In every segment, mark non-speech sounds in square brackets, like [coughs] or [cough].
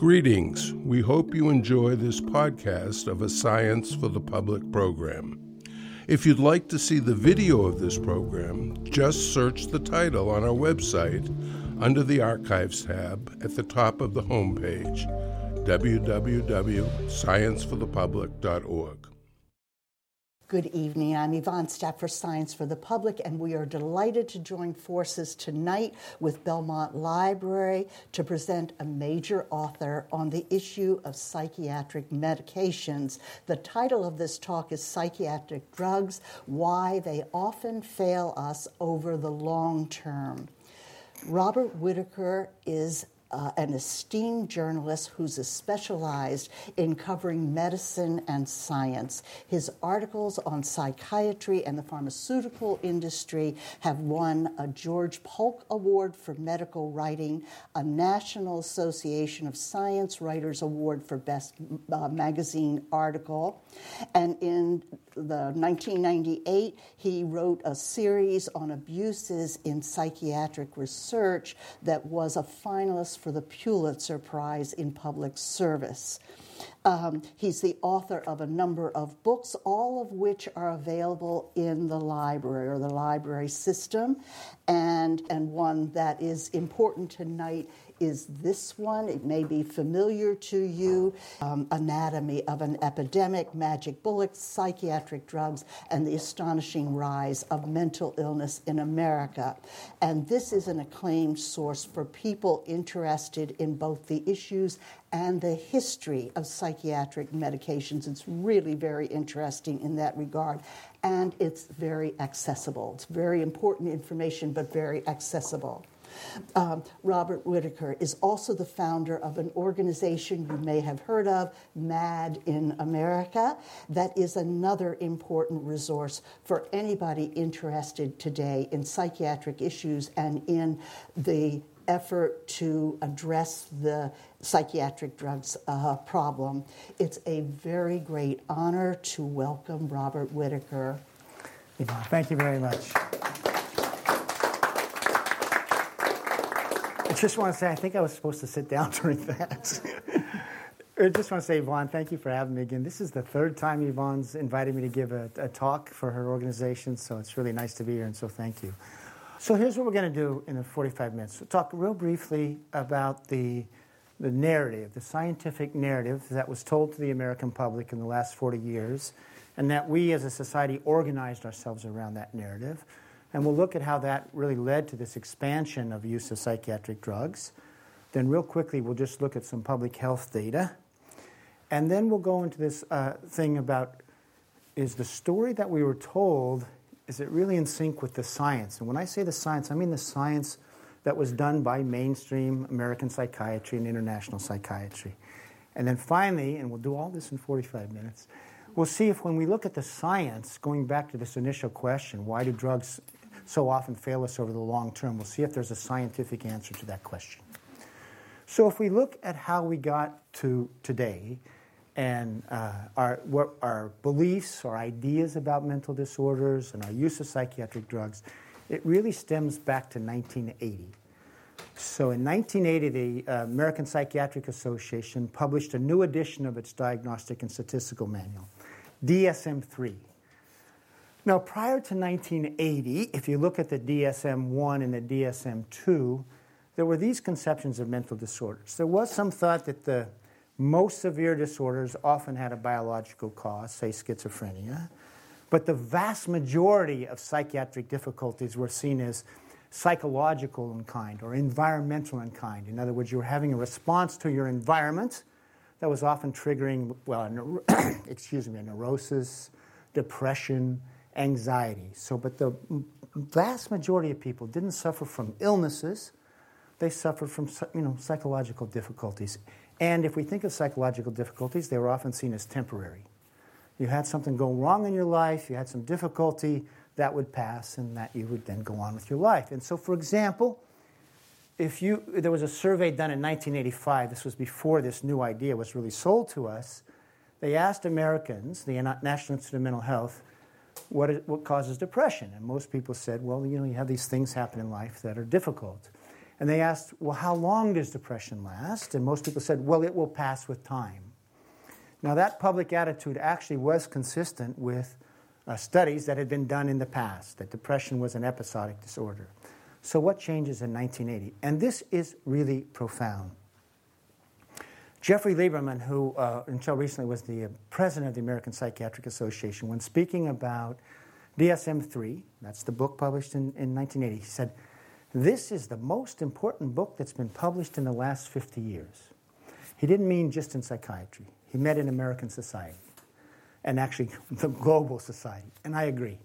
Greetings. We hope you enjoy this podcast of a Science for the Public program. If you'd like to see the video of this program, just search the title on our website under the Archives tab at the top of the homepage www.scienceforthepublic.org. Good evening. I'm Yvonne Stapp for Science for the Public, and we are delighted to join forces tonight with Belmont Library to present a major author on the issue of psychiatric medications. The title of this talk is Psychiatric Drugs Why They Often Fail Us Over the Long Term. Robert Whitaker is uh, an esteemed journalist who's specialized in covering medicine and science. His articles on psychiatry and the pharmaceutical industry have won a George Polk Award for Medical Writing, a National Association of Science Writers Award for Best uh, Magazine Article, and in the 1998 he wrote a series on abuses in psychiatric research that was a finalist for the Pulitzer Prize in Public Service. Um, he's the author of a number of books, all of which are available in the library or the library system. And, and one that is important tonight is this one. It may be familiar to you um, Anatomy of an Epidemic, Magic Bullets, Psychiatric Drugs, and the Astonishing Rise of Mental Illness in America. And this is an acclaimed source for people interested in both the issues and the history of psychiatric medications. It's really very interesting in that regard. And it's very accessible. It's very important information, but very accessible. Um, Robert Whitaker is also the founder of an organization you may have heard of, MAD in America. That is another important resource for anybody interested today in psychiatric issues and in the effort to address the psychiatric drugs uh, problem. It's a very great honor to welcome Robert Whitaker. Thank you very much. I just want to say, I think I was supposed to sit down [laughs] during that. I just want to say, Yvonne, thank you for having me again. This is the third time Yvonne's invited me to give a, a talk for her organization, so it's really nice to be here, and so thank you. So here's what we're going to do in the 45 minutes. We'll talk real briefly about the, the narrative, the scientific narrative that was told to the American public in the last 40 years, and that we as a society organized ourselves around that narrative. And we'll look at how that really led to this expansion of use of psychiatric drugs. Then, real quickly, we'll just look at some public health data. And then we'll go into this uh, thing about is the story that we were told, is it really in sync with the science? And when I say the science, I mean the science that was done by mainstream American psychiatry and international psychiatry. And then finally, and we'll do all this in 45 minutes, we'll see if when we look at the science, going back to this initial question, why do drugs so often fail us over the long term. We'll see if there's a scientific answer to that question. So, if we look at how we got to today and uh, our, what our beliefs, our ideas about mental disorders, and our use of psychiatric drugs, it really stems back to 1980. So, in 1980, the uh, American Psychiatric Association published a new edition of its Diagnostic and Statistical Manual, DSM 3. Now, prior to 1980, if you look at the DSM 1 and the DSM 2, there were these conceptions of mental disorders. There was some thought that the most severe disorders often had a biological cause, say schizophrenia, but the vast majority of psychiatric difficulties were seen as psychological in kind or environmental in kind. In other words, you were having a response to your environment that was often triggering, well, [coughs] excuse me, a neurosis, depression, anxiety. So, but the vast majority of people didn't suffer from illnesses; they suffered from you know psychological difficulties. And if we think of psychological difficulties, they were often seen as temporary. You had something go wrong in your life, you had some difficulty, that would pass, and that you would then go on with your life. And so, for example, if you there was a survey done in 1985. This was before this new idea was really sold to us. They asked Americans, the National Institute of Mental Health, what, is, what causes depression? And most people said, well, you know, you have these things happen in life that are difficult. And they asked, well, how long does depression last? And most people said, well, it will pass with time. Now, that public attitude actually was consistent with uh, studies that had been done in the past, that depression was an episodic disorder. So, what changes in 1980? And this is really profound. Jeffrey Lieberman, who uh, until recently was the uh, president of the American Psychiatric Association, when speaking about DSM 3, that's the book published in, in 1980, he said, This is the most important book that's been published in the last 50 years. He didn't mean just in psychiatry, he meant in American society and actually [laughs] the global society. And I agree.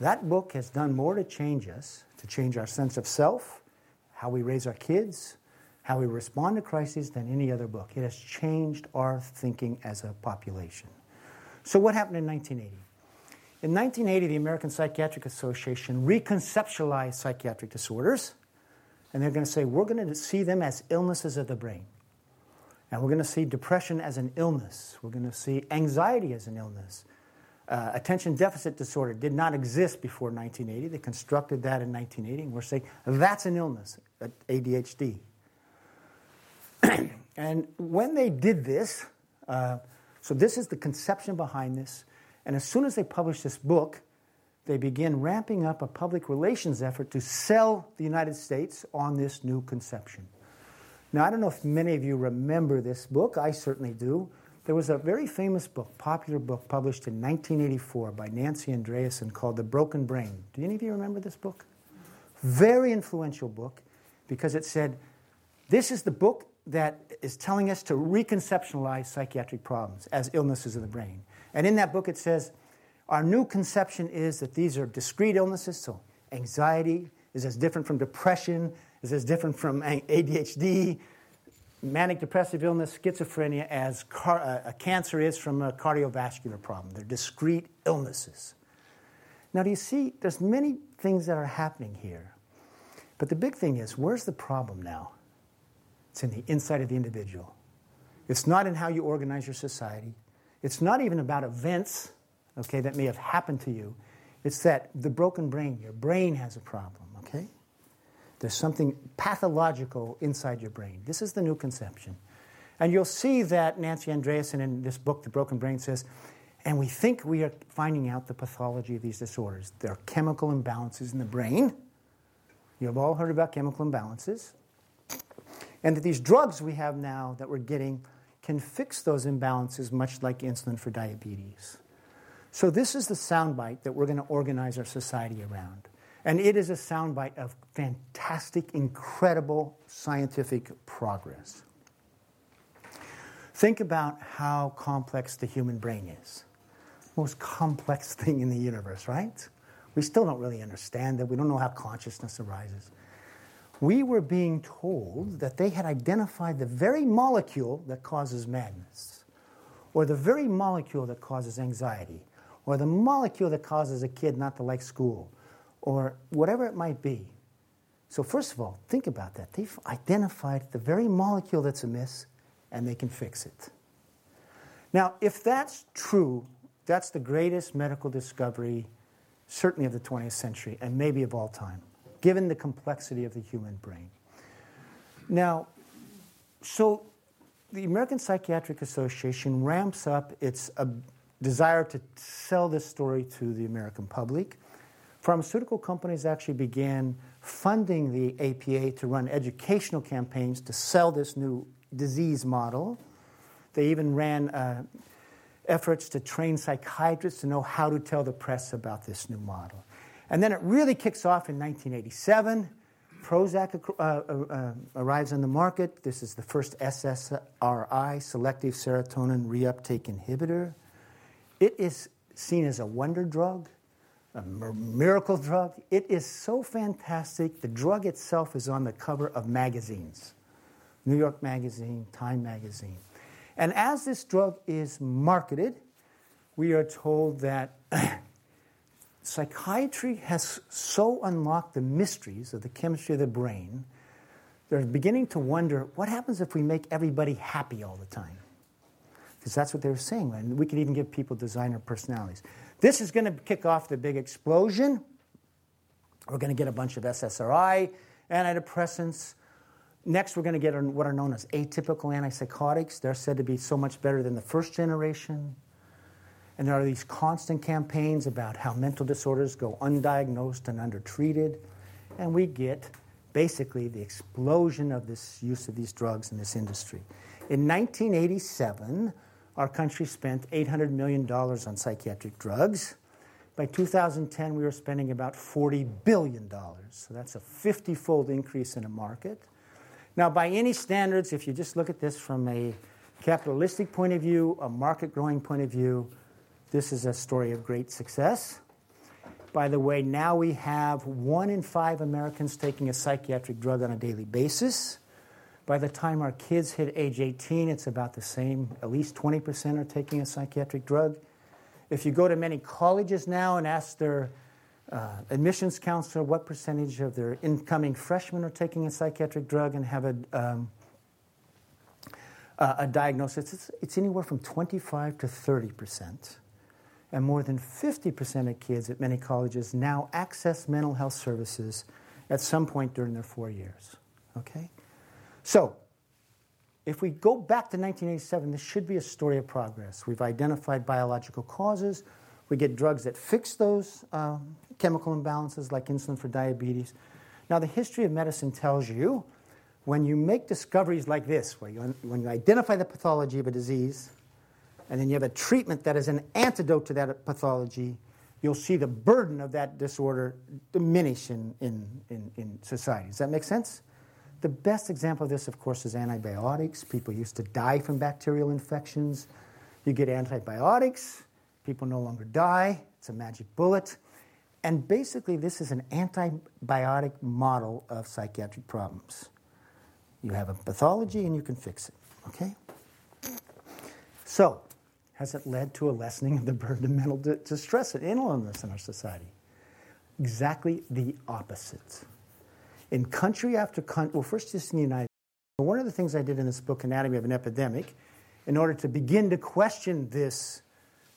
That book has done more to change us, to change our sense of self, how we raise our kids, how we respond to crises than any other book. It has changed our thinking as a population. So, what happened in 1980? In 1980, the American Psychiatric Association reconceptualized psychiatric disorders, and they're going to say we're going to see them as illnesses of the brain. And we're going to see depression as an illness. We're going to see anxiety as an illness. Uh, attention deficit disorder did not exist before 1980. They constructed that in 1980, and we're saying that's an illness, ADHD. [clears throat] and when they did this, uh, so this is the conception behind this, and as soon as they published this book, they began ramping up a public relations effort to sell the United States on this new conception. Now, I don't know if many of you remember this book. I certainly do. There was a very famous book, popular book, published in 1984 by Nancy Andreasen called The Broken Brain. Do any of you remember this book? Very influential book because it said, This is the book that is telling us to reconceptualize psychiatric problems as illnesses of the brain. And in that book, it says, Our new conception is that these are discrete illnesses, so anxiety is as different from depression is as different from ADHD, manic depressive illness, schizophrenia, as car- uh, a cancer is from a cardiovascular problem. They're discrete illnesses. Now, do you see, there's many things that are happening here. But the big thing is, where's the problem now? It's in the inside of the individual. It's not in how you organize your society. It's not even about events, okay, that may have happened to you. It's that the broken brain, your brain has a problem, okay? There's something pathological inside your brain. This is the new conception. And you'll see that Nancy Andreasen in this book, The Broken Brain, says, and we think we are finding out the pathology of these disorders. There are chemical imbalances in the brain. You've all heard about chemical imbalances. And that these drugs we have now that we're getting can fix those imbalances, much like insulin for diabetes. So, this is the soundbite that we're going to organize our society around. And it is a soundbite of fantastic, incredible scientific progress. Think about how complex the human brain is. Most complex [laughs] thing in the universe, right? We still don't really understand it. We don't know how consciousness arises. We were being told that they had identified the very molecule that causes madness, or the very molecule that causes anxiety, or the molecule that causes a kid not to like school, or whatever it might be. So, first of all, think about that. They've identified the very molecule that's amiss and they can fix it. Now, if that's true, that's the greatest medical discovery, certainly of the 20th century and maybe of all time, given the complexity of the human brain. Now, so the American Psychiatric Association ramps up its uh, desire to sell this story to the American public. Pharmaceutical companies actually began funding the APA to run educational campaigns to sell this new disease model. They even ran uh, efforts to train psychiatrists to know how to tell the press about this new model. And then it really kicks off in 1987. Prozac uh, uh, uh, arrives on the market. This is the first SSRI, selective serotonin reuptake inhibitor. It is seen as a wonder drug a miracle drug. It is so fantastic. The drug itself is on the cover of magazines New York Magazine, Time Magazine. And as this drug is marketed, we are told that [clears throat] psychiatry has so unlocked the mysteries of the chemistry of the brain, they're beginning to wonder what happens if we make everybody happy all the time? Because that's what they were saying. And we could even give people designer personalities. This is going to kick off the big explosion. We're going to get a bunch of SSRI antidepressants. Next, we're going to get what are known as atypical antipsychotics. They're said to be so much better than the first generation. And there are these constant campaigns about how mental disorders go undiagnosed and undertreated. And we get basically the explosion of this use of these drugs in this industry. In 1987, our country spent $800 million on psychiatric drugs. By 2010, we were spending about $40 billion. So that's a 50 fold increase in a market. Now, by any standards, if you just look at this from a capitalistic point of view, a market growing point of view, this is a story of great success. By the way, now we have one in five Americans taking a psychiatric drug on a daily basis. By the time our kids hit age 18, it's about the same. At least 20% are taking a psychiatric drug. If you go to many colleges now and ask their uh, admissions counselor what percentage of their incoming freshmen are taking a psychiatric drug and have a, um, a diagnosis, it's, it's anywhere from 25 to 30 percent and more than 50% of kids at many colleges now access mental health services at some point during their four years. Okay? So, if we go back to 1987, this should be a story of progress. We've identified biological causes. We get drugs that fix those um, chemical imbalances, like insulin for diabetes. Now, the history of medicine tells you when you make discoveries like this, where you, when you identify the pathology of a disease, and then you have a treatment that is an antidote to that pathology, you'll see the burden of that disorder diminish in, in, in, in society. Does that make sense? The best example of this, of course, is antibiotics. People used to die from bacterial infections. You get antibiotics, people no longer die. It's a magic bullet. And basically, this is an antibiotic model of psychiatric problems. You have a pathology and you can fix it, okay? So, has it led to a lessening of the burden of mental distress and illness in our society? Exactly the opposite. In country after country, well, first just in the United States, one of the things I did in this book, Anatomy of an Epidemic, in order to begin to question this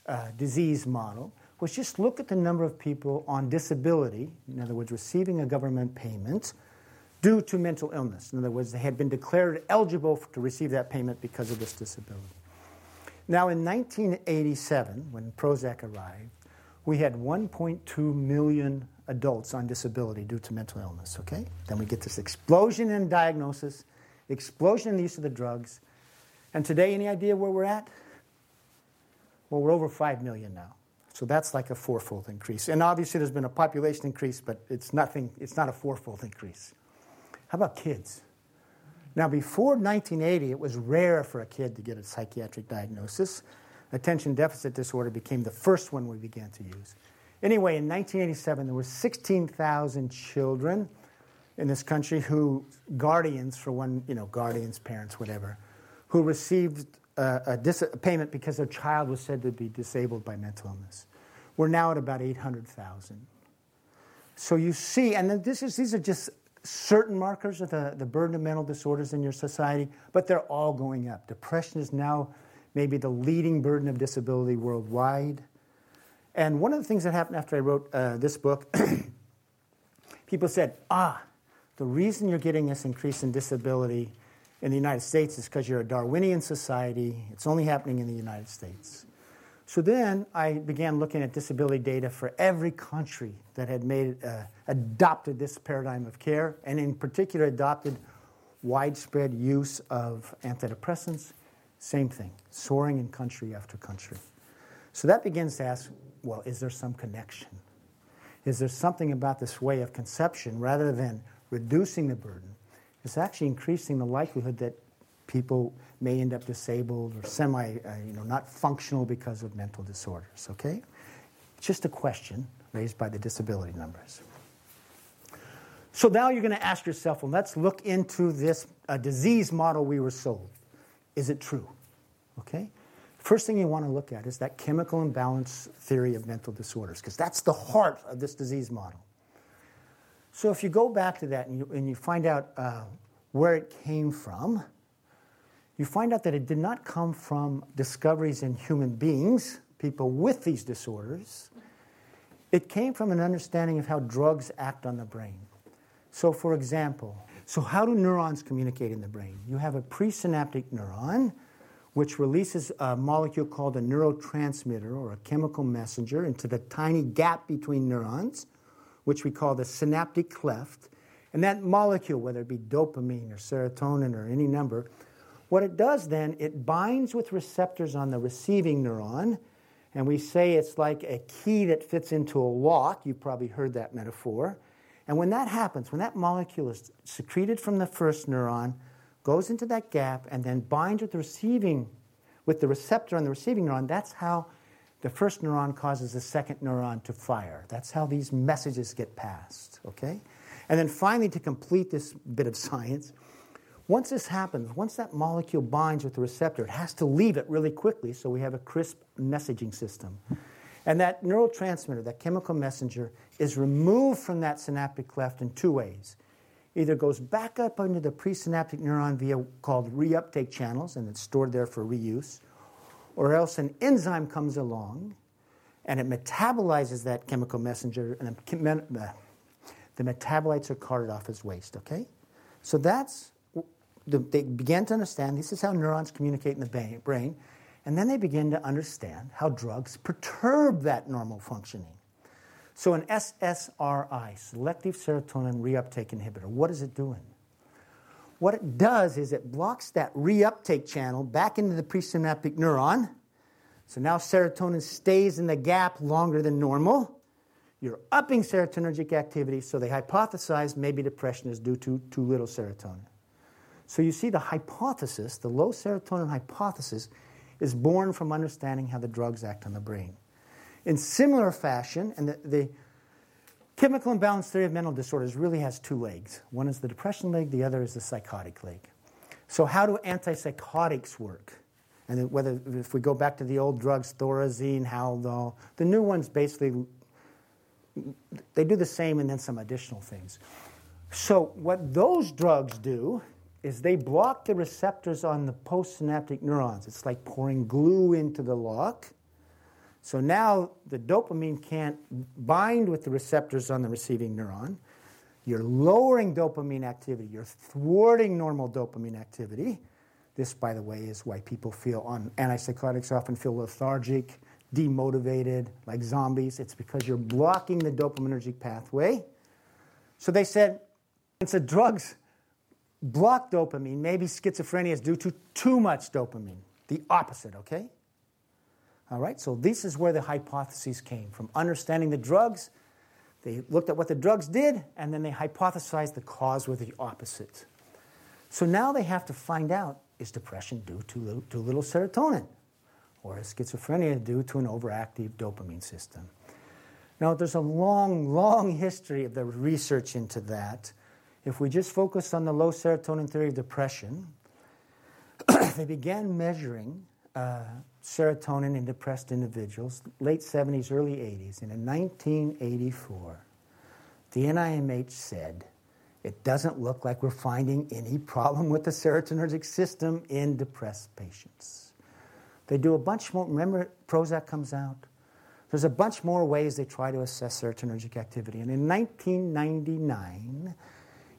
uh, disease model, was just look at the number of people on disability, in other words, receiving a government payment due to mental illness. In other words, they had been declared eligible to receive that payment because of this disability. Now, in 1987, when Prozac arrived, we had 1.2 million adults on disability due to mental illness, okay? Then we get this explosion in diagnosis, explosion in the use of the drugs. And today, any idea where we're at? Well, we're over 5 million now. So that's like a fourfold increase. And obviously, there's been a population increase, but it's nothing, it's not a fourfold increase. How about kids? Now, before 1980, it was rare for a kid to get a psychiatric diagnosis. Attention deficit disorder became the first one we began to use. Anyway, in 1987, there were 16,000 children in this country who, guardians, for one, you know, guardians, parents, whatever, who received a, a, dis- a payment because their child was said to be disabled by mental illness. We're now at about 800,000. So you see, and this is, these are just certain markers of the, the burden of mental disorders in your society, but they're all going up. Depression is now maybe the leading burden of disability worldwide. And one of the things that happened after I wrote uh, this book, [clears throat] people said, ah, the reason you're getting this increase in disability in the United States is because you're a Darwinian society. It's only happening in the United States. So then I began looking at disability data for every country that had made, uh, adopted this paradigm of care, and in particular adopted widespread use of antidepressants. Same thing, soaring in country after country. So that begins to ask well, is there some connection? Is there something about this way of conception, rather than reducing the burden, it's actually increasing the likelihood that people may end up disabled or semi, uh, you know, not functional because of mental disorders, okay? Just a question raised by the disability numbers. So now you're going to ask yourself, well, let's look into this uh, disease model we were sold. Is it true? Okay? First thing you want to look at is that chemical imbalance theory of mental disorders, because that's the heart of this disease model. So if you go back to that and you, and you find out uh, where it came from, you find out that it did not come from discoveries in human beings, people with these disorders. It came from an understanding of how drugs act on the brain. So, for example, so how do neurons communicate in the brain? You have a presynaptic neuron, which releases a molecule called a neurotransmitter or a chemical messenger into the tiny gap between neurons, which we call the synaptic cleft. And that molecule, whether it be dopamine or serotonin or any number, what it does then, it binds with receptors on the receiving neuron. And we say it's like a key that fits into a lock. You've probably heard that metaphor. And when that happens, when that molecule is secreted from the first neuron, goes into that gap, and then binds with the receiving, with the receptor on the receiving neuron, that's how the first neuron causes the second neuron to fire. That's how these messages get passed, okay? And then finally, to complete this bit of [laughs] science, once this happens, once that molecule binds with the receptor, it has to leave it really quickly so we have a crisp messaging system. And that neurotransmitter, that chemical messenger, is removed from that synaptic cleft in two ways. Either goes back up into the presynaptic neuron via called reuptake channels, and it's stored there for reuse, or else an enzyme comes along and it metabolizes that chemical messenger, and the metabolites are carted off as waste, okay? So that's, they began to understand this is how neurons communicate in the brain. And then they begin to understand how drugs perturb that normal functioning. So, an SSRI, selective serotonin reuptake inhibitor, what is it doing? What it does is it blocks that reuptake channel back into the presynaptic neuron. So now serotonin stays in the gap longer than normal. You're upping serotonergic activity, so they hypothesized maybe depression is due to too little serotonin. So you see the hypothesis, the low serotonin hypothesis, is born from understanding how the drugs act on the brain. In similar fashion, and the, the chemical imbalance theory of mental disorders really has two legs. One is the depression leg, the other is the psychotic leg. So, how do antipsychotics work? And whether if we go back to the old drugs, Thorazine, Haldol, the new ones basically they do the same and then some additional things. So, what those drugs do is they block the receptors on the postsynaptic neurons. It's like pouring glue into the lock. So now the dopamine can't bind with the receptors on the receiving neuron. You're lowering dopamine activity. You're thwarting normal dopamine activity. This, by the way, is why people feel on antipsychotics often feel lethargic, demotivated, like zombies. It's because you're blocking the dopaminergic pathway. So they said, it's a drugs block dopamine, maybe schizophrenia is due to too much dopamine. The opposite, okay? All right, so this is where the hypotheses came from understanding the drugs. They looked at what the drugs did, and then they hypothesized the cause was the opposite. So now they have to find out is depression due to little, to little serotonin? Or is schizophrenia due to an overactive dopamine system? Now, there's a long, long history of the research into that. If we just focus on the low serotonin theory of depression, [coughs] they began measuring uh, serotonin in depressed individuals, late 70s, early 80s. And in 1984, the NIMH said, it doesn't look like we're finding any problem with the serotonergic system in depressed patients. They do a bunch more, remember, Prozac comes out? There's a bunch more ways they try to assess serotonergic activity. And in 1999,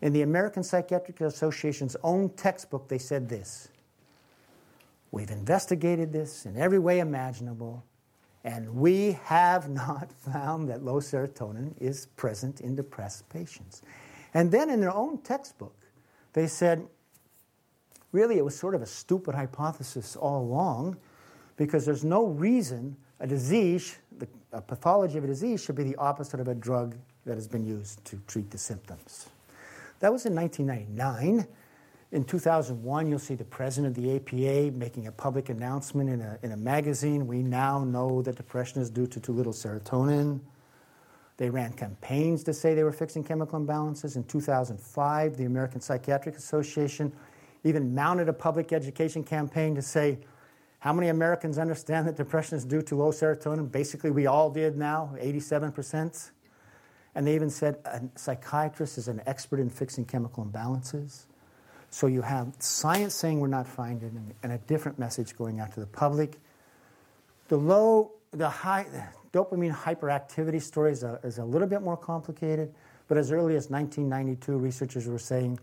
in the American Psychiatric Association's own textbook, they said this We've investigated this in every way imaginable, and we have [laughs] not found that low serotonin is present in depressed patients. And then in their own textbook, they said, really, it was sort of a stupid hypothesis all along because there's no reason a disease, a pathology of a disease, should be the opposite of a drug that has been used to treat the symptoms. That was in 1999. In 2001, you'll see the president of the APA making a public announcement in a, in a magazine. We now know that depression is due to too little serotonin. They ran campaigns to say they were fixing chemical imbalances. In 2005, the American Psychiatric Association even mounted a public education campaign to say, how many Americans understand that depression is due to low serotonin? Basically, we all did now, 87%. And they even said a psychiatrist is an expert in fixing chemical imbalances. So you have science saying we're not finding it, and a different message going out to the public. The low, the high dopamine hyperactivity story is a, is a little bit more complicated, But as early as 1992, researchers were saying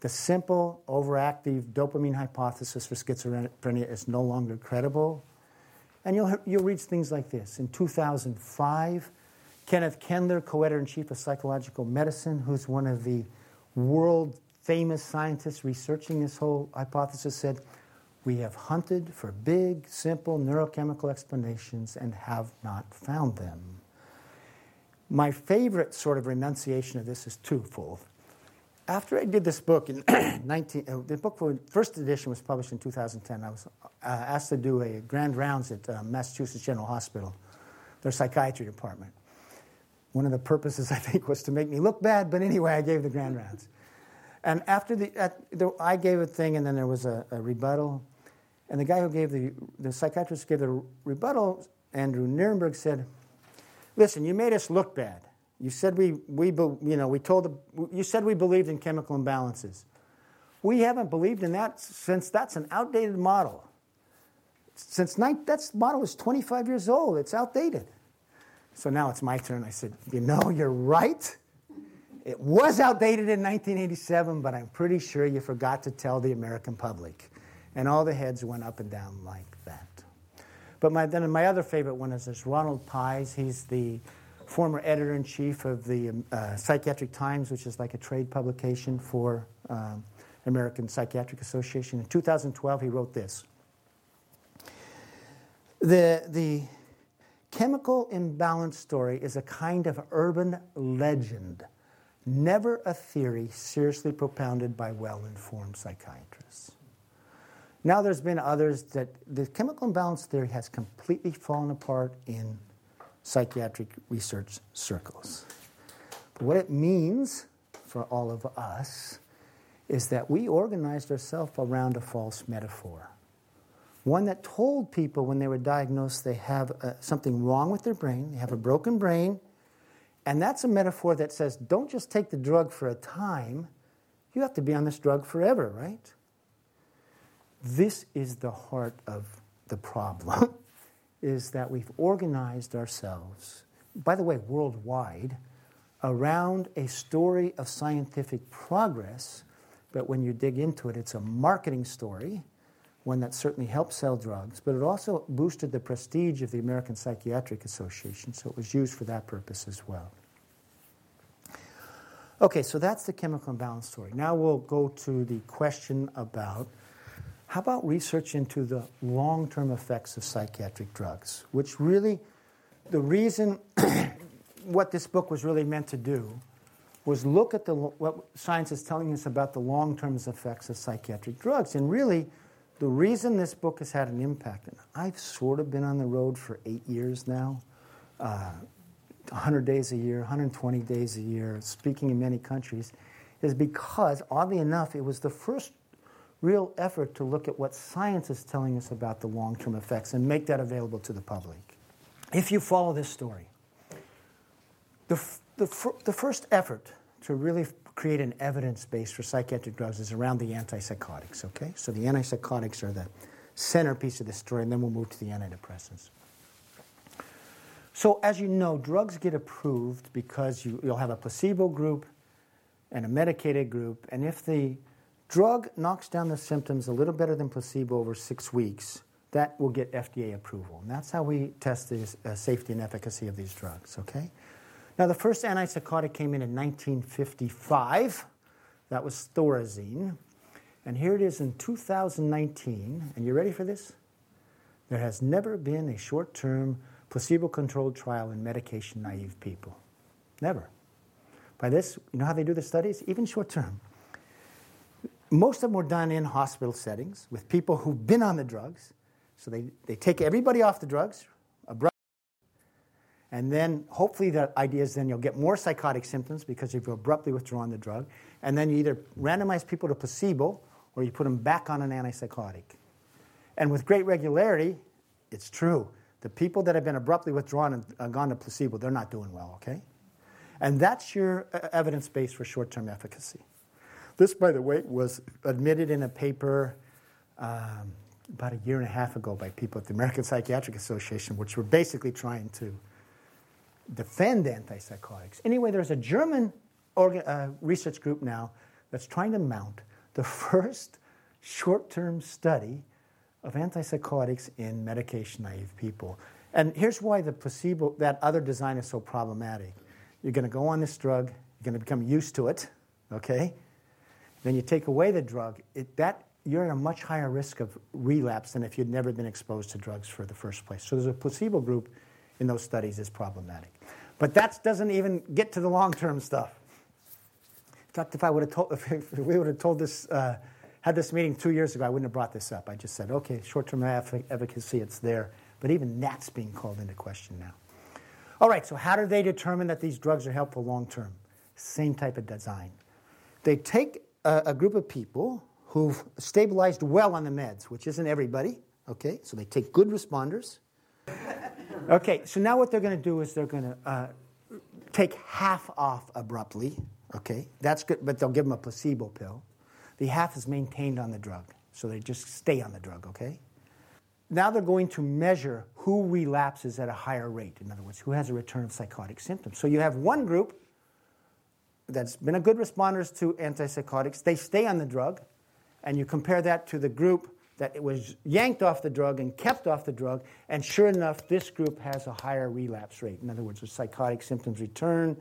the simple overactive dopamine hypothesis for schizophrenia is no longer credible. And you'll, you'll read things like this. In 2005, Kenneth Kendler, co editor in chief of Psychological Medicine, who's one of the world famous scientists researching this whole hypothesis, said, We have hunted for big, simple neurochemical explanations and have not found them. My favorite sort of renunciation of this is twofold. After I did this book in [clears throat] 19, uh, the book for first edition was published in 2010. I was uh, asked to do a grand rounds at uh, Massachusetts General Hospital, their psychiatry department. One of the purposes, [laughs] I think, was to make me look bad, but anyway, I gave the grand rounds. And after the, the I gave a thing, and then there was a, a, rebuttal. And the guy who gave the, the psychiatrist gave the rebuttal, Andrew Nierenberg said, Listen, you made us look bad. You said we, we you know, we told the, you said we believed in chemical imbalances. We haven't believed in that since that's an outdated model. Since that model is 25 years old, it's outdated. So now it's my turn. I said, You know, you're right. It was outdated in 1987, but I'm pretty sure you forgot to tell the American public. And all the heads went up and down like that. But my, then my other favorite one is this Ronald Pies. He's the former editor in chief of the uh, Psychiatric Times, which is like a trade publication for um, American Psychiatric Association. In 2012, he wrote this. The, the chemical imbalance story is a kind of urban legend, never a theory seriously propounded by well informed psychiatrists. Now, there's been others that the chemical imbalance theory has completely fallen apart in psychiatric research circles. But what it means for all of us is that we organized ourselves around a false metaphor. One that told people when they were diagnosed they have uh, something wrong with their brain, they have a broken brain, and that's a metaphor that says don't just take the drug for a time, you have to be on this drug forever, right? This is the heart of the problem. [laughs] is that we've organized ourselves, by the way, worldwide, around a story of scientific progress. But when you dig into it, it's a marketing story, one that certainly helped sell drugs, but it also boosted the prestige of the American Psychiatric Association, so it was used for that purpose as well. Okay, so that's the chemical imbalance story. Now we'll go to the question about how about research into the long term effects of psychiatric drugs, which really, the reason [clears throat] what this book was really meant to do was look at the, what science is telling us about the long term effects of psychiatric drugs. And really, the reason this book has had an impact, and I've sort of been on the road for eight years now, uh, 100 days a year, 120 days a year, speaking in many countries, is because, oddly enough, it was the first real effort to look at what science is telling us about the long term effects and make that available to the public. If you follow this story, the, the, the first effort to really create an evidence base for psychiatric drugs is around the antipsychotics, okay? So the antipsychotics are the centerpiece of the story, and then we'll move to the antidepressants. So, as you know, drugs get approved because you, you'll have a placebo group and a medicated group, and if the drug knocks down the symptoms a little better than placebo over six weeks, that will get FDA approval. And that's how we test the uh, safety and efficacy of these drugs, okay? Now, the first antipsychotic came in in 1955. That was Thorazine. And here it is in 2019. And you ready for this? There has never been a short term placebo controlled trial in medication naive people. Never. By this, you know how they do the studies? Even short term. Most of them were done in hospital settings with people who've been on the drugs. So they, they take everybody off the drugs, and then hopefully the idea is then you'll get more psychotic symptoms because you've abruptly withdrawn the drug. And then you either randomize people to placebo or you put them back on an antipsychotic. And with great regularity, it's true. The people that have been abruptly withdrawn and gone to placebo, they're not doing well, okay? And that's your uh, evidence base for short term efficacy. This, by the way, was admitted in a paper um, about a year and a half ago by people at the American Psychiatric Association, which were basically trying to defend antipsychotics. Anyway, there's a German uh, research group now that's trying to mount the [laughs] first short term study of antipsychotics in medication naive people. And here's why the placebo, that other design is so problematic. You're going to go on this drug, you're going to become used to it, okay? Then you take away the drug, it, that, you're at a much higher risk of relapse than if you'd never been exposed to drugs for the first place. So there's a placebo group in those studies is problematic. But that doesn't even get to the long term stuff. In fact, if I would have told, if we would have told this, uh, had this meeting two years ago, I wouldn't have brought this up. I just said, okay, short term efficacy, it's there. But even that's being called into question now. All right, so how do they determine that these drugs are helpful long term? Same type of design. They take a, a, group of people who've stabilized well on the meds, which isn't everybody, okay? So they take good responders. Okay, so now what they're going to do is they're going to uh, take half off abruptly, okay? That's good, but they'll give them a placebo pill. The half is maintained on the drug, so they just stay on the drug, okay? Now they're going to measure who relapses at a higher rate. In other words, who has a return of psychotic symptoms. So you have one group that's been a good responders to antipsychotics. They stay on the drug, and you compare that to the group that it was yanked off the drug and kept off the drug, and sure enough, this group has a higher relapse rate. In other words, the psychotic symptoms return.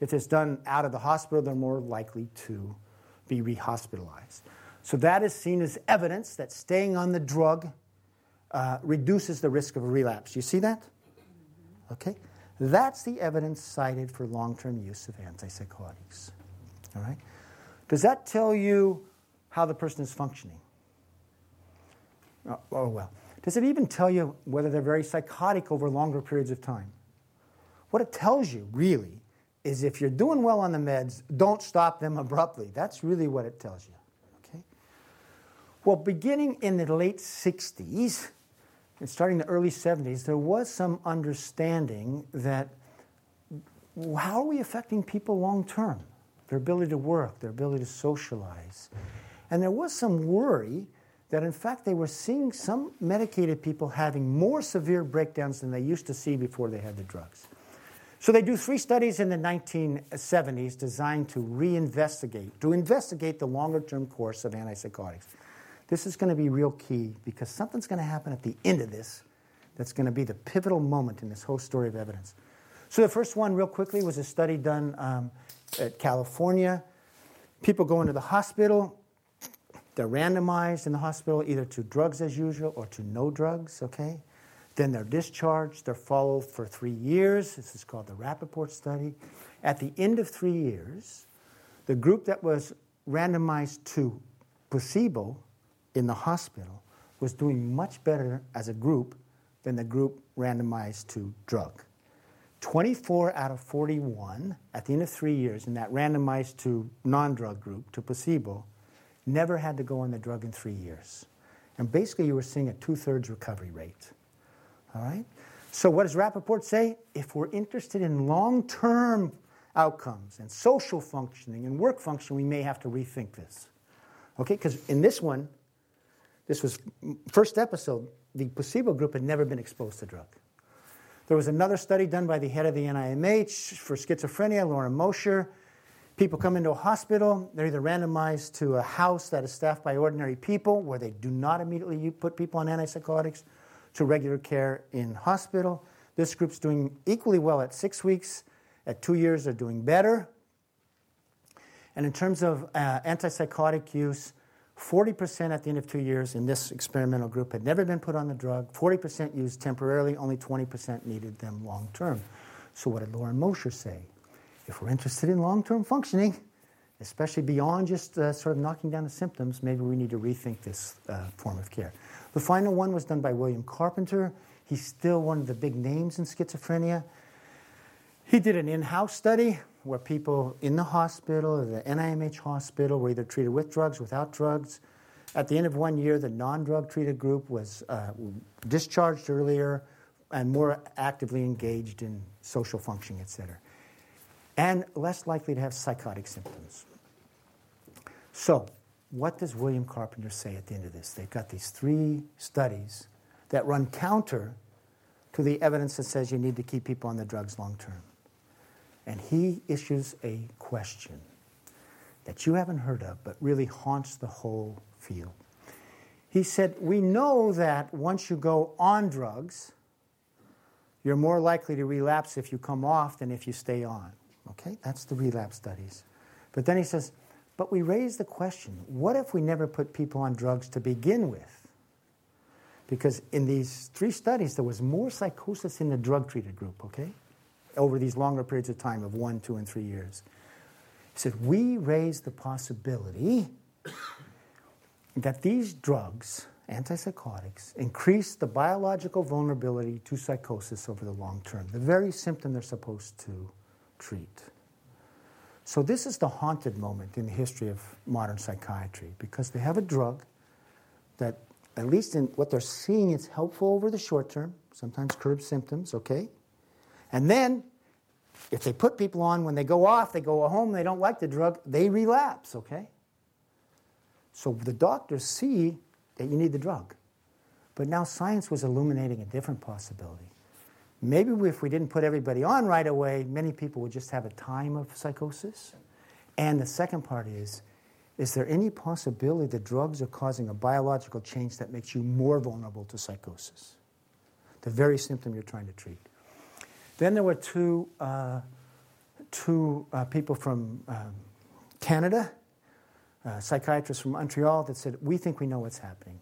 If it's done out of the hospital, they're more likely to be rehospitalized. So that is seen as evidence that staying on the drug uh, reduces the risk of a relapse. You see that? Okay? That's the evidence cited for long term use of antipsychotics. All right? Does that tell you how the person is functioning? Oh, oh, well. Does it even tell you whether they're very psychotic over longer periods of time? What it tells you, really, is if you're doing well on the meds, don't stop them abruptly. That's really what it tells you. Okay? Well, beginning in the late 60s, and starting the early 70s, there was some understanding that how are we affecting people long term? Their ability to work, their ability to socialize. And there was some worry that, in fact, they were seeing some medicated people having more severe breakdowns than they used to see before they had the drugs. So they do three studies in the 1970s designed to reinvestigate, to investigate the longer term course of antipsychotics. This is going to be real key because something's going to happen at the end of this that's going to be the pivotal moment in this whole story of evidence. So, the first one, real quickly, was a study done um, at California. People go into the hospital, they're randomized in the hospital either to drugs as usual or to no drugs, okay? Then they're discharged, they're followed for three years. This is called the Rappaport study. At the end of three years, the group that was randomized to placebo in the hospital was doing much better as a group than the group randomized to drug. 24 out of 41 at the end of three years in that randomized to non drug group, to placebo, never had to go on the drug in three years. And basically, you were seeing a two thirds recovery rate. All right? So, what does Rappaport say? If we're interested in long term outcomes and social functioning and work function, we may have to rethink this. Okay? Because in this one, this was first episode, the placebo group had never been exposed to drug. There was another study done by the head of the NIMH for schizophrenia, Loren Mosher. People come into a hospital, they're either randomized to a house that is staffed by ordinary people, where they do not immediately put people on antipsychotics, to regular care in hospital. This group's doing equally well at six weeks. At two years, they're doing better. And in terms of uh, antipsychotic use, 40% at the end of two years in this experimental group had never been put on the drug. 40% used temporarily, only 20% needed them long term. So, what did Loren Mosher say? If we're interested in long term functioning, especially beyond just uh, sort of knocking down the symptoms, maybe we need to rethink this uh, form of care. The final one was done by William Carpenter. He's still one of the big names in schizophrenia. He did an in house study where people in the hospital the NIMH hospital were either treated with drugs, without drugs. At the end of one year, the non drug treated group was uh, discharged earlier and more actively engaged in social functioning, et cetera, and less likely to have psychotic symptoms. So, what does William Carpenter say at the end of this? They've got these three studies that run counter to the evidence that says you need to keep people on the drugs long term. And he issues a question that you haven't heard of, but really haunts the whole field. He said, We know that once you go on drugs, you're more likely to relapse if you come off than if you stay on. Okay, that's the relapse studies. But then he says, But we raise the question what if we never put people on drugs to begin with? Because in these three studies, there was more psychosis in the drug treated group, okay? Over these longer periods of time of one, two, and three years. He said, We raise the possibility that these drugs, antipsychotics, increase the biological vulnerability to psychosis over the long term, the very symptom they're supposed to treat. So, this is the haunted moment in the history of modern psychiatry because they have a drug that at least in what they're seeing, it's helpful over the short term, sometimes curb symptoms, okay? And then, if they put people on, when they go off, they go home, they don't like the drug, they relapse, okay? So the doctors see that you need the drug. But now science was illuminating a different possibility. Maybe if we didn't put everybody on right away, many people would just have a time of psychosis. And the second part is is there any possibility that drugs are causing a biological change that makes you more vulnerable to psychosis? The very symptom you're trying to treat. Then there were two, uh, two uh, people from um, Canada, uh, psychiatrists from Montreal, that said, We think we know what's happening.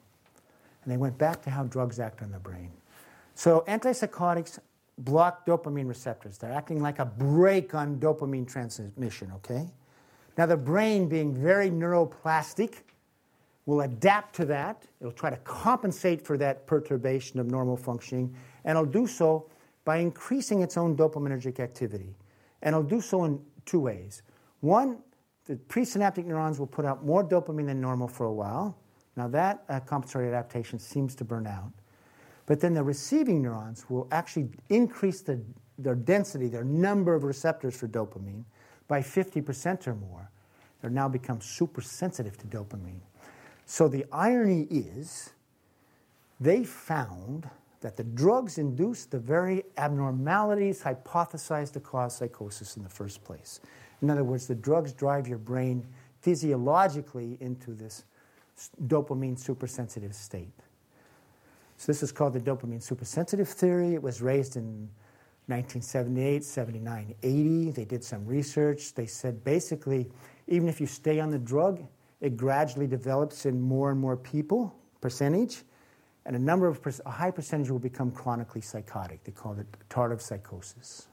And they went back to how drugs act on the brain. So, antipsychotics block dopamine receptors. They're acting like a brake on dopamine transmission, okay? Now, the brain, being very neuroplastic, will adapt to that. It'll try to compensate for that perturbation of normal functioning, and it'll do so by increasing its own dopaminergic activity. And it'll do so in two ways. One, the presynaptic neurons will put out more dopamine than normal for a while. Now, that uh, compensatory adaptation seems to burn out. But then the receiving neurons will actually increase the, their density, their number of receptors for dopamine, by 50% or more, they now become super sensitive to dopamine. So the irony is, they found that the drugs induced the very abnormalities hypothesized to cause psychosis in the first place. In other words, the drugs drive your brain physiologically into this dopamine supersensitive state. So, this is called the dopamine supersensitive theory. It was raised in 1978, 79, 80. They did some research. They said basically, even if you stay on the drug, it gradually develops in more and more people, percentage, and a number of a high percentage will become chronically psychotic. They called it tardive psychosis.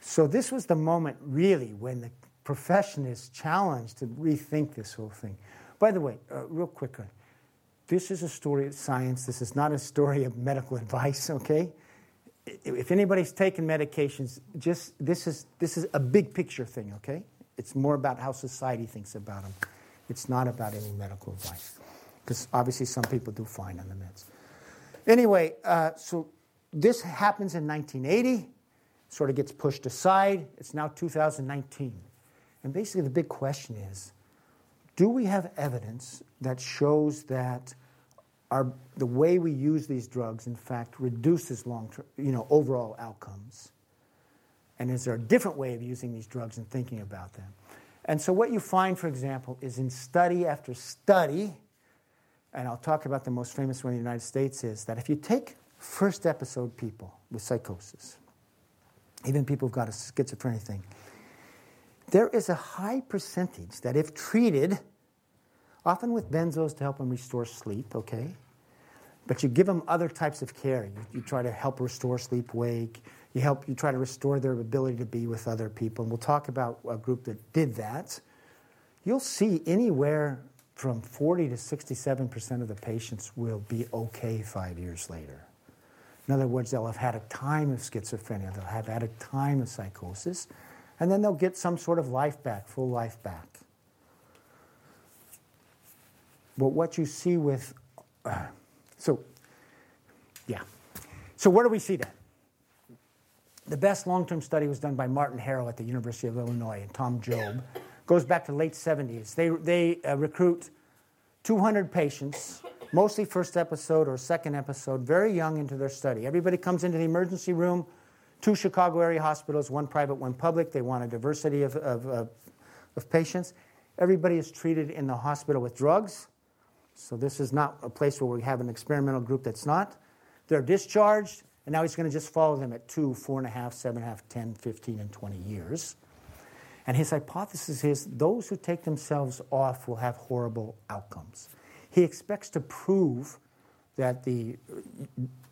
So this was the moment really when the profession is challenged to rethink this whole thing. By the way, uh, real quickly, this is a story of science. This is not a story of medical [laughs] advice, okay? if anybody's taken medications, just this is this is a big picture thing, okay? It's more about how society thinks about them. It's not about any medical advice, because obviously some people do fine on the meds. Anyway, uh, so this happens in 1980, sort of gets pushed aside. It's now 2019, and basically the big question is: Do we have evidence that shows that our, the way we use these drugs, in fact, reduces long term, you know, overall outcomes. And is there a different way of using these drugs and thinking about them? And so, what you find, for example, is in study after study, and I'll talk about the most famous one in the United States, is that if you take first episode people with psychosis, even people who've got a schizophrenia thing, there is a high percentage that, if treated, often with benzos to help them restore sleep, okay, but you give them other types of care. You, you, try to help restore sleep wake. You help. You try to restore their ability to be with other people. And we'll talk about a group that did that. You'll see anywhere from 40 to 67 percent of the patients will be okay five years later. In other words, they'll have had a time of schizophrenia. They'll have had a time of psychosis, and then they'll get some sort of life back, full life back. But what you see with uh, so, yeah. So, where do we see that? The best long term study was done by Martin Harrow at the University of Illinois and Tom Jobe. Goes back to late 70s. They, they uh, recruit 200 patients, mostly first episode or second episode, very young into their study. Everybody comes into the emergency room two Chicago area hospitals, one private, one public. They want a diversity of, of, of, of patients. Everybody is treated in the hospital with drugs. So this is not a place where we have an experimental group that's not. They're discharged, and now he's going to just follow them at two, four and a half, seven and a half, 10, 15, and 20 years. And his hypothesis is those who take themselves off will have horrible outcomes. He expects to prove that the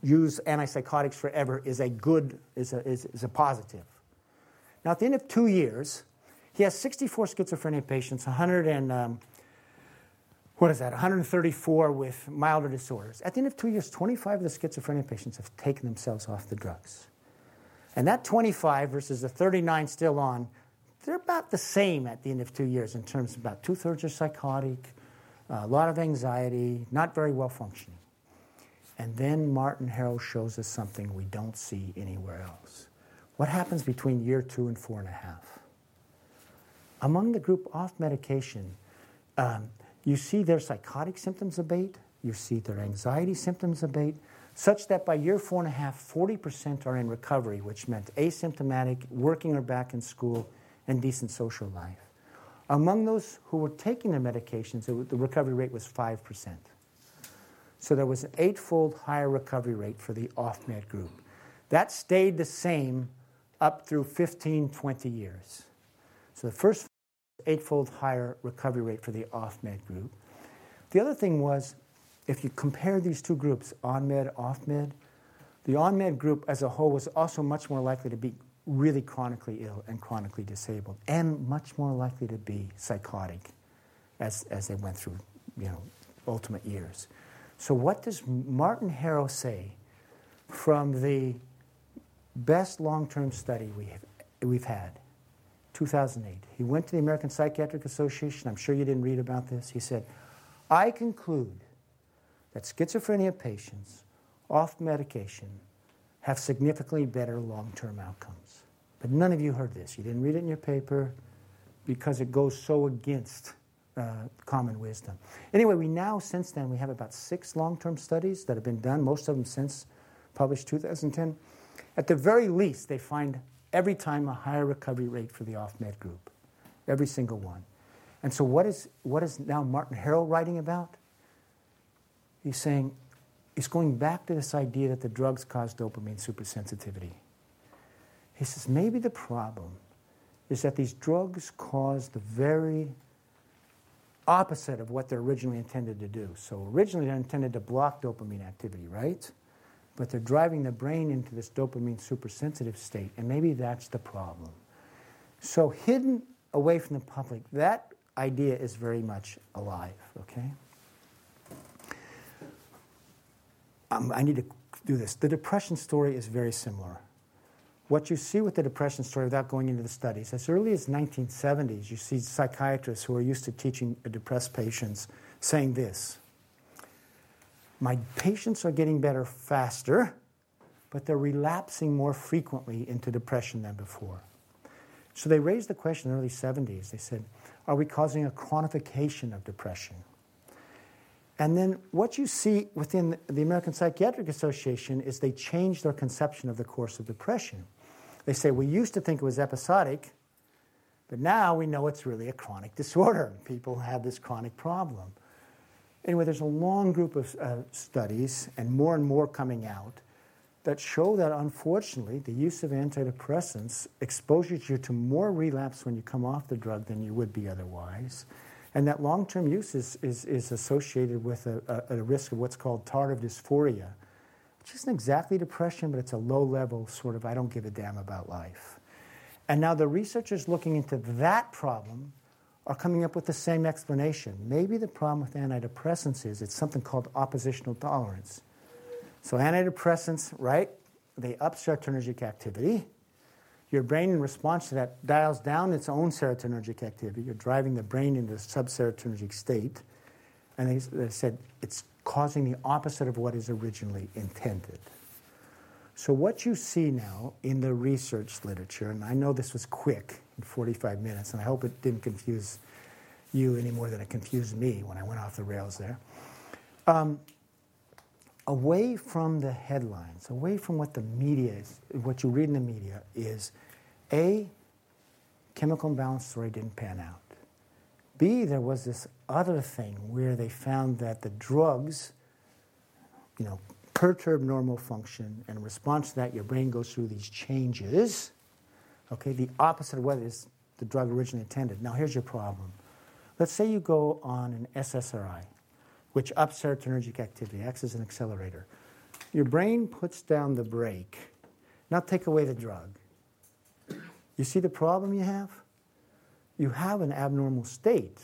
use antipsychotics forever is a good, is a, is, is a positive. Now, at the end of two years, he has 64 schizophrenia patients, 100 and um, what is that, 134 with milder disorders. At the end of two years, 25 of the schizophrenia patients have taken themselves off the drugs. And that 25 versus the 39 still on, they're about the same at the end of two years in terms of about two thirds are psychotic, a lot of anxiety, not very well functioning. And then Martin Harrow shows us something we don't see anywhere else. What happens between year two and four and a half? Among the group off medication, um, you see their psychotic symptoms abate, you see their anxiety symptoms abate, such that by year four and a half, 40% are in recovery, which meant asymptomatic, working or back in school, and decent social life. Among those who were taking their medications, the recovery rate was 5%. So there was an eightfold higher recovery rate for the off med group. That stayed the same up through 15, 20 years. So the first eightfold higher recovery rate for the off med group. The other thing was if you compare these two groups, on med, off med, the on med group as a whole was also much more likely to be really chronically ill and chronically disabled, and much more likely to be psychotic as, as they went through you know, ultimate years. So, what does Martin Harrow say from the best long term study we have, we've had? 2008. He went to the American Psychiatric Association. I'm sure you didn't read about this. He said, I conclude that schizophrenia patients off medication have significantly better long term outcomes. But none of you heard this. You didn't read it in your paper because it goes so against uh, common wisdom. Anyway, we now, since then, we have about six long term studies that have been done, most of them since published 2010. At the very least, they find every time a higher recovery rate for the off med group, every single one. And so, what is, what is now Martin Harrow writing about? He's saying, he's going back to this idea that the drugs cause dopamine supersensitivity. He says, maybe the problem is that these drugs cause the very opposite of what they're originally intended to do. So, originally, they're intended to block dopamine activity, right? but they're driving the brain into this dopamine supersensitive state, and maybe that's the problem. So, hidden away from the public, that idea is very much alive, okay? Um, I need to do this. The depression story is very similar. What you see with the depression story, without going into the studies, as early as 1970s, you see psychiatrists who are used to teaching uh, depressed patients saying this my patients are getting better faster, but they're relapsing more frequently into depression than before. So they raised the question in the early 70s. They said, Are we causing a chronification of depression? And then what you see within the American Psychiatric Association is they changed their conception of the course of depression. They say, We used to think it was episodic, but now we know it's really a chronic [laughs] disorder. People have this chronic problem. Anyway, there's a long group of uh, studies, and more and more coming out, that show that unfortunately the use of antidepressants exposes you to more relapse when you come off the drug than you would be otherwise. And that long term use is, is, is, associated with a, a, a, risk of what's called tardive dysphoria, which isn't exactly depression, but it's a low level sort of I don't give a damn about life. And now the researchers looking into that problem are coming up with the same explanation. Maybe the problem with antidepressants is it's something called oppositional tolerance. So, antidepressants, right, they up serotonergic activity. Your brain, in response to that, dials down its own serotonergic activity. You're driving the brain into a subserotonergic state. And they, they said it's causing the opposite of what is originally intended. So, what you see now in the research literature, and I know this was quick in 45 minutes, and I hope it didn't confuse you any more than it confused me when I went off the rails there. Um, away from the headlines, away from what the media is, what you read in the media is A, chemical imbalance story didn't pan out. B, there was this other thing where they found that the drugs, you know, perturb normal function, and in response to that, your brain goes through these changes. Okay, the opposite of what is the drug originally intended. Now, here's your problem. Let's say you go on an SSRI, which ups serotonergic activity, acts as an accelerator. Your brain puts down the brake, not take away the drug. You see the problem you have? You have an abnormal state.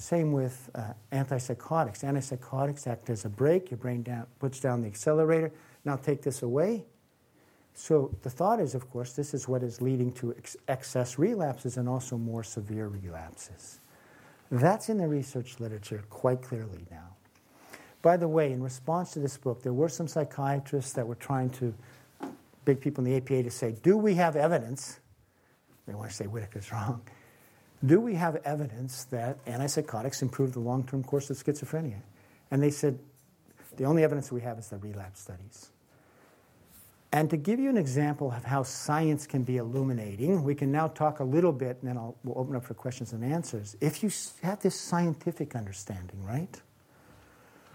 Same with uh, antipsychotics. Antipsychotics act as a brake. Your brain down, puts down the accelerator. Now take this away. So the thought is, of course, this is what is leading to ex- excess relapses and also more severe relapses. That's in the research literature quite clearly now. By the way, in response to this book, there were some psychiatrists that were trying to, big people in the APA, to say, do we have evidence? They want to say Whitaker's wrong. Do we have evidence that antipsychotics improve the long term course of schizophrenia? And they said, the only evidence we have is the relapse studies. And to give you an example of how science can be illuminating, we can now talk a little bit, and then I'll, we'll open up for questions and answers. If you have this scientific understanding, right?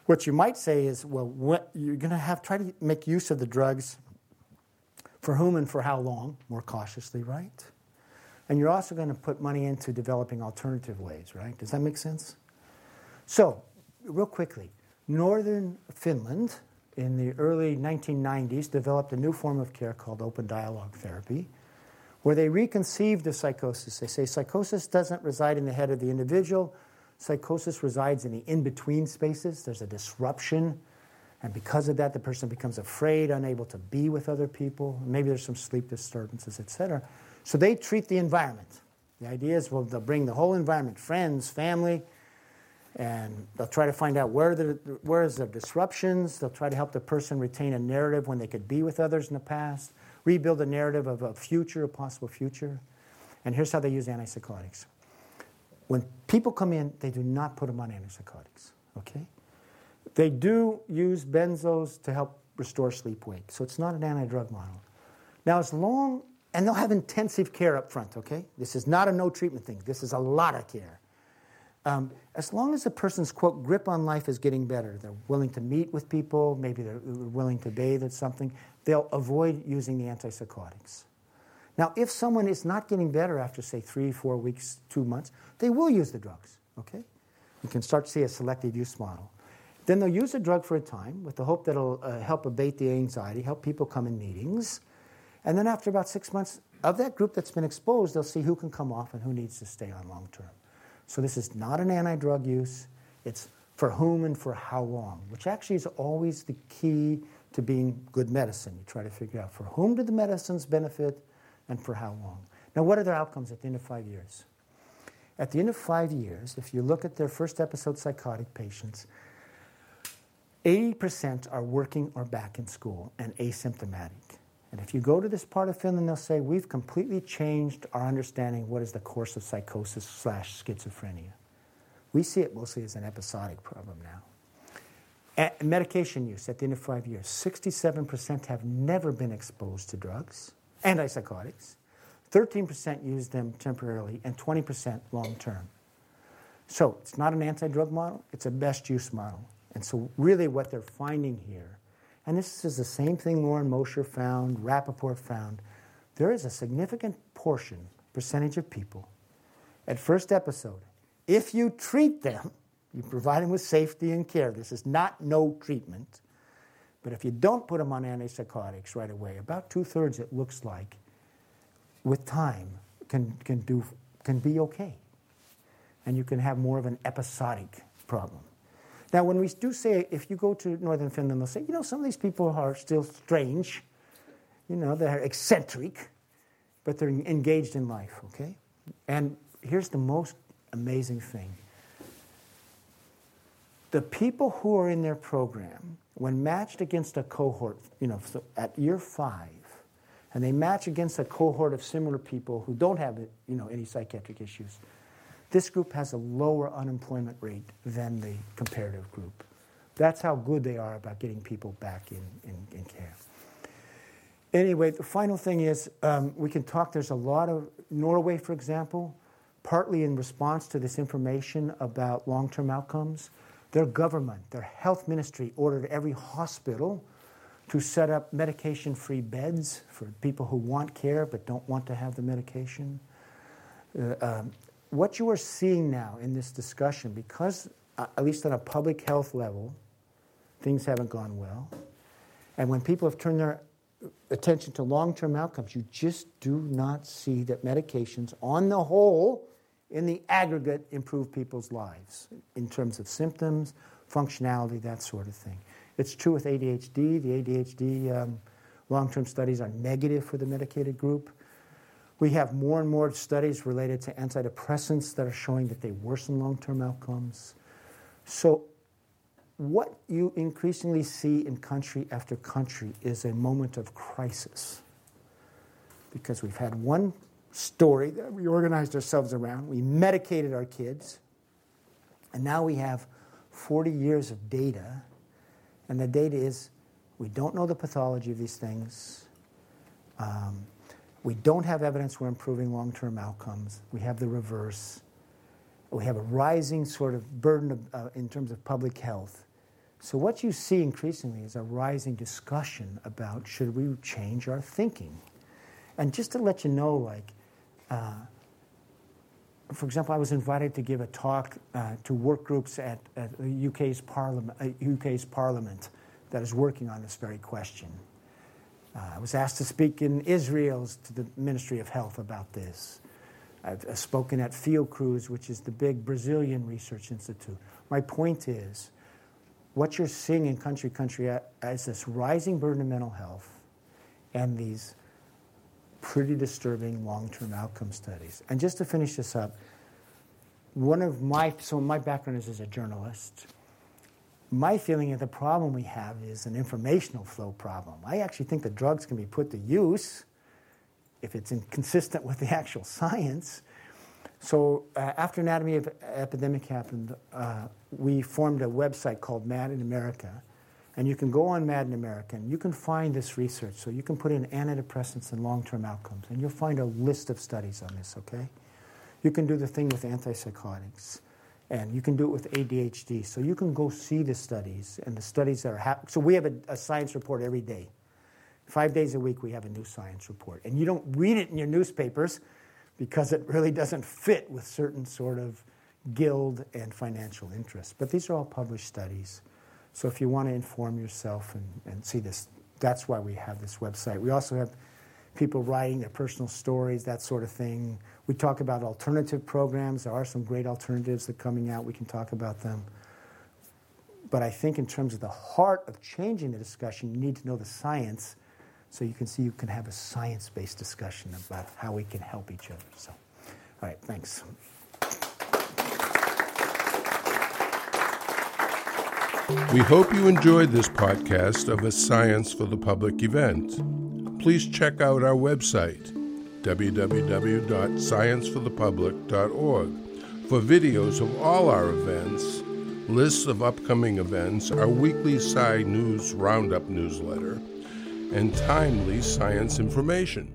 What you might say is, well, what, you're going to have try to make use of the drugs for whom and for how long, more cautiously, right? And you're also going to put money into developing alternative ways, right? Does that make sense? So, real quickly, northern Finland in the early 1990s developed a new form of care called open dialogue therapy, where they reconceived of psychosis. They say psychosis doesn't reside in the head of the individual, psychosis resides in the in between spaces. There's a disruption. And because of that, the person becomes afraid, unable to be with other people. Maybe there's some sleep disturbances, etc. So they treat the environment. The idea is well, they'll bring the whole environment, friends, family, and they'll try to find out where, the, where is the disruptions. They'll try to help the person retain a narrative when they could be with others in the past, rebuild a narrative of a future, a possible future. And here's how they use antipsychotics. When people come in, they do not put them on antipsychotics, okay? They do use benzos to help restore sleep wake, so it's not an anti drug model. Now, as long, and they'll have intensive care up front, okay? This is not a no treatment thing, this is a lot of care. Um, as long as the person's quote grip on life is getting better, they're willing to meet with people, maybe they're willing to bathe at something, they'll avoid using the antipsychotics. Now, if someone is not getting better after, say, three, four weeks, two months, they will use the drugs, okay? You can start to see a selective use model. Then they'll use the drug for a time with the hope that it'll uh, help abate the anxiety, help people come in meetings. And then after about six months, of that group that's been exposed, they'll see who can come off and who needs to stay on long term. So this is not an anti drug use, it's for whom and for how long, which actually is always the key to being good medicine. You try to figure out for whom do the medicines benefit and for how long. Now, what are their outcomes at the end of five years? At the end of five years, if you look at their first episode psychotic patients, 80% are working or back in school and asymptomatic. And if you go to this part of Finland, they'll say, We've completely changed our understanding of what is the course of psychosis slash schizophrenia. We see it mostly as an episodic problem now. At medication use at the end of five years, 67% have never been exposed to drugs, antipsychotics. 13% use them temporarily, and 20% long term. So it's not an anti drug model, it's a best use model. And so, really, what they're finding here, and this is the same thing Loren Mosher found, Rappaport found, there is a significant portion, percentage of people at first episode, if you treat them, you provide them with safety and care. This is not no treatment. But if you don't put them on antipsychotics right away, about two thirds, it looks like, with time, can, can, do, can be okay. And you can have more of an episodic problem. Now, when we do say, if you go to northern Finland, they'll say, you know, some of these people are still strange. You know, they're eccentric, but they're engaged in life, okay? And here's the most amazing thing the people who are in their program, when matched against a cohort, you know, so at year five, and they match against a cohort of similar people who don't have, you know, any psychiatric issues, this group has a lower unemployment rate than the comparative group. That's how good they are about getting people back in, in, in care. Anyway, the final thing is um, we can talk. There's a lot of Norway, for example, partly in response to this information about long term outcomes. Their government, their health ministry, ordered every hospital to set up medication free beds for people who want care but don't want to have the medication. Uh, um, what you are seeing now in this discussion, because uh, at least on a public health level, things haven't gone well, and when people have turned their attention to long term outcomes, you just do not see that medications, on the whole, in the aggregate, improve people's lives in terms of symptoms, functionality, that sort of thing. It's true with ADHD. The ADHD um, long term studies are negative for the medicated group. We have more and more studies related to antidepressants that are showing that they worsen long term outcomes. So, what you increasingly see in country after country is a moment of crisis. Because we've had one story that we organized ourselves around, we medicated our kids, and now we have 40 years of data, and the data is we don't know the pathology of these things. Um, we don't have evidence we're improving long term outcomes. We have the reverse. We have a rising sort of burden of, uh, in terms of public health. So, what you see increasingly is a rising discussion about should we change our thinking. And just to let you know, like, uh, for example, I was invited to give a talk uh, to work groups at, at the UK's parliament, uh, UK's parliament that is working on this very question. Uh, I was asked to speak in Israel's to the Ministry of Health about this. I've, I've spoken at Fiocruz, which is the big Brazilian research institute. My point is, what you're seeing in country country is this rising burden of mental health and these pretty disturbing long-term outcome studies. And just to finish this up, one of my so my background is as a journalist. My feeling of the problem we have is an informational flow problem. I actually think the drugs can be put to use if it's inconsistent with the [laughs] actual science. So uh, after Anatomy of Epidemic happened, uh, we formed a website called Mad in America and you can go on Mad in America and you can find this research. So you can put in antidepressants and long term outcomes, and you'll find a list of studies on this, okay? You can do the thing with antipsychotics, and you can do it with ADHD. So you can go see the studies and the studies that are happening. So we have a, a science report every day. Five days a week, we have a new science report. And you don't read it in your newspapers because it really doesn't fit with certain sort of guild and financial interests. But these are all published studies. So if you want to inform yourself and, and see this, that's why we have this website. We also have people writing their personal stories, that sort of thing. We talk about alternative programs. There are some great alternatives that are coming out. We can talk about them. But I think in terms of the heart of changing the discussion, you need to know the science so you can see you can have a science-based discussion about how we can help each other. So, all right, thanks. We hope you enjoyed this podcast of a Science for the Public event. Please check out our website, www.scienceforthepublic.org, for videos of all our events, lists of upcoming events, our weekly Sci News Roundup newsletter, and timely science information.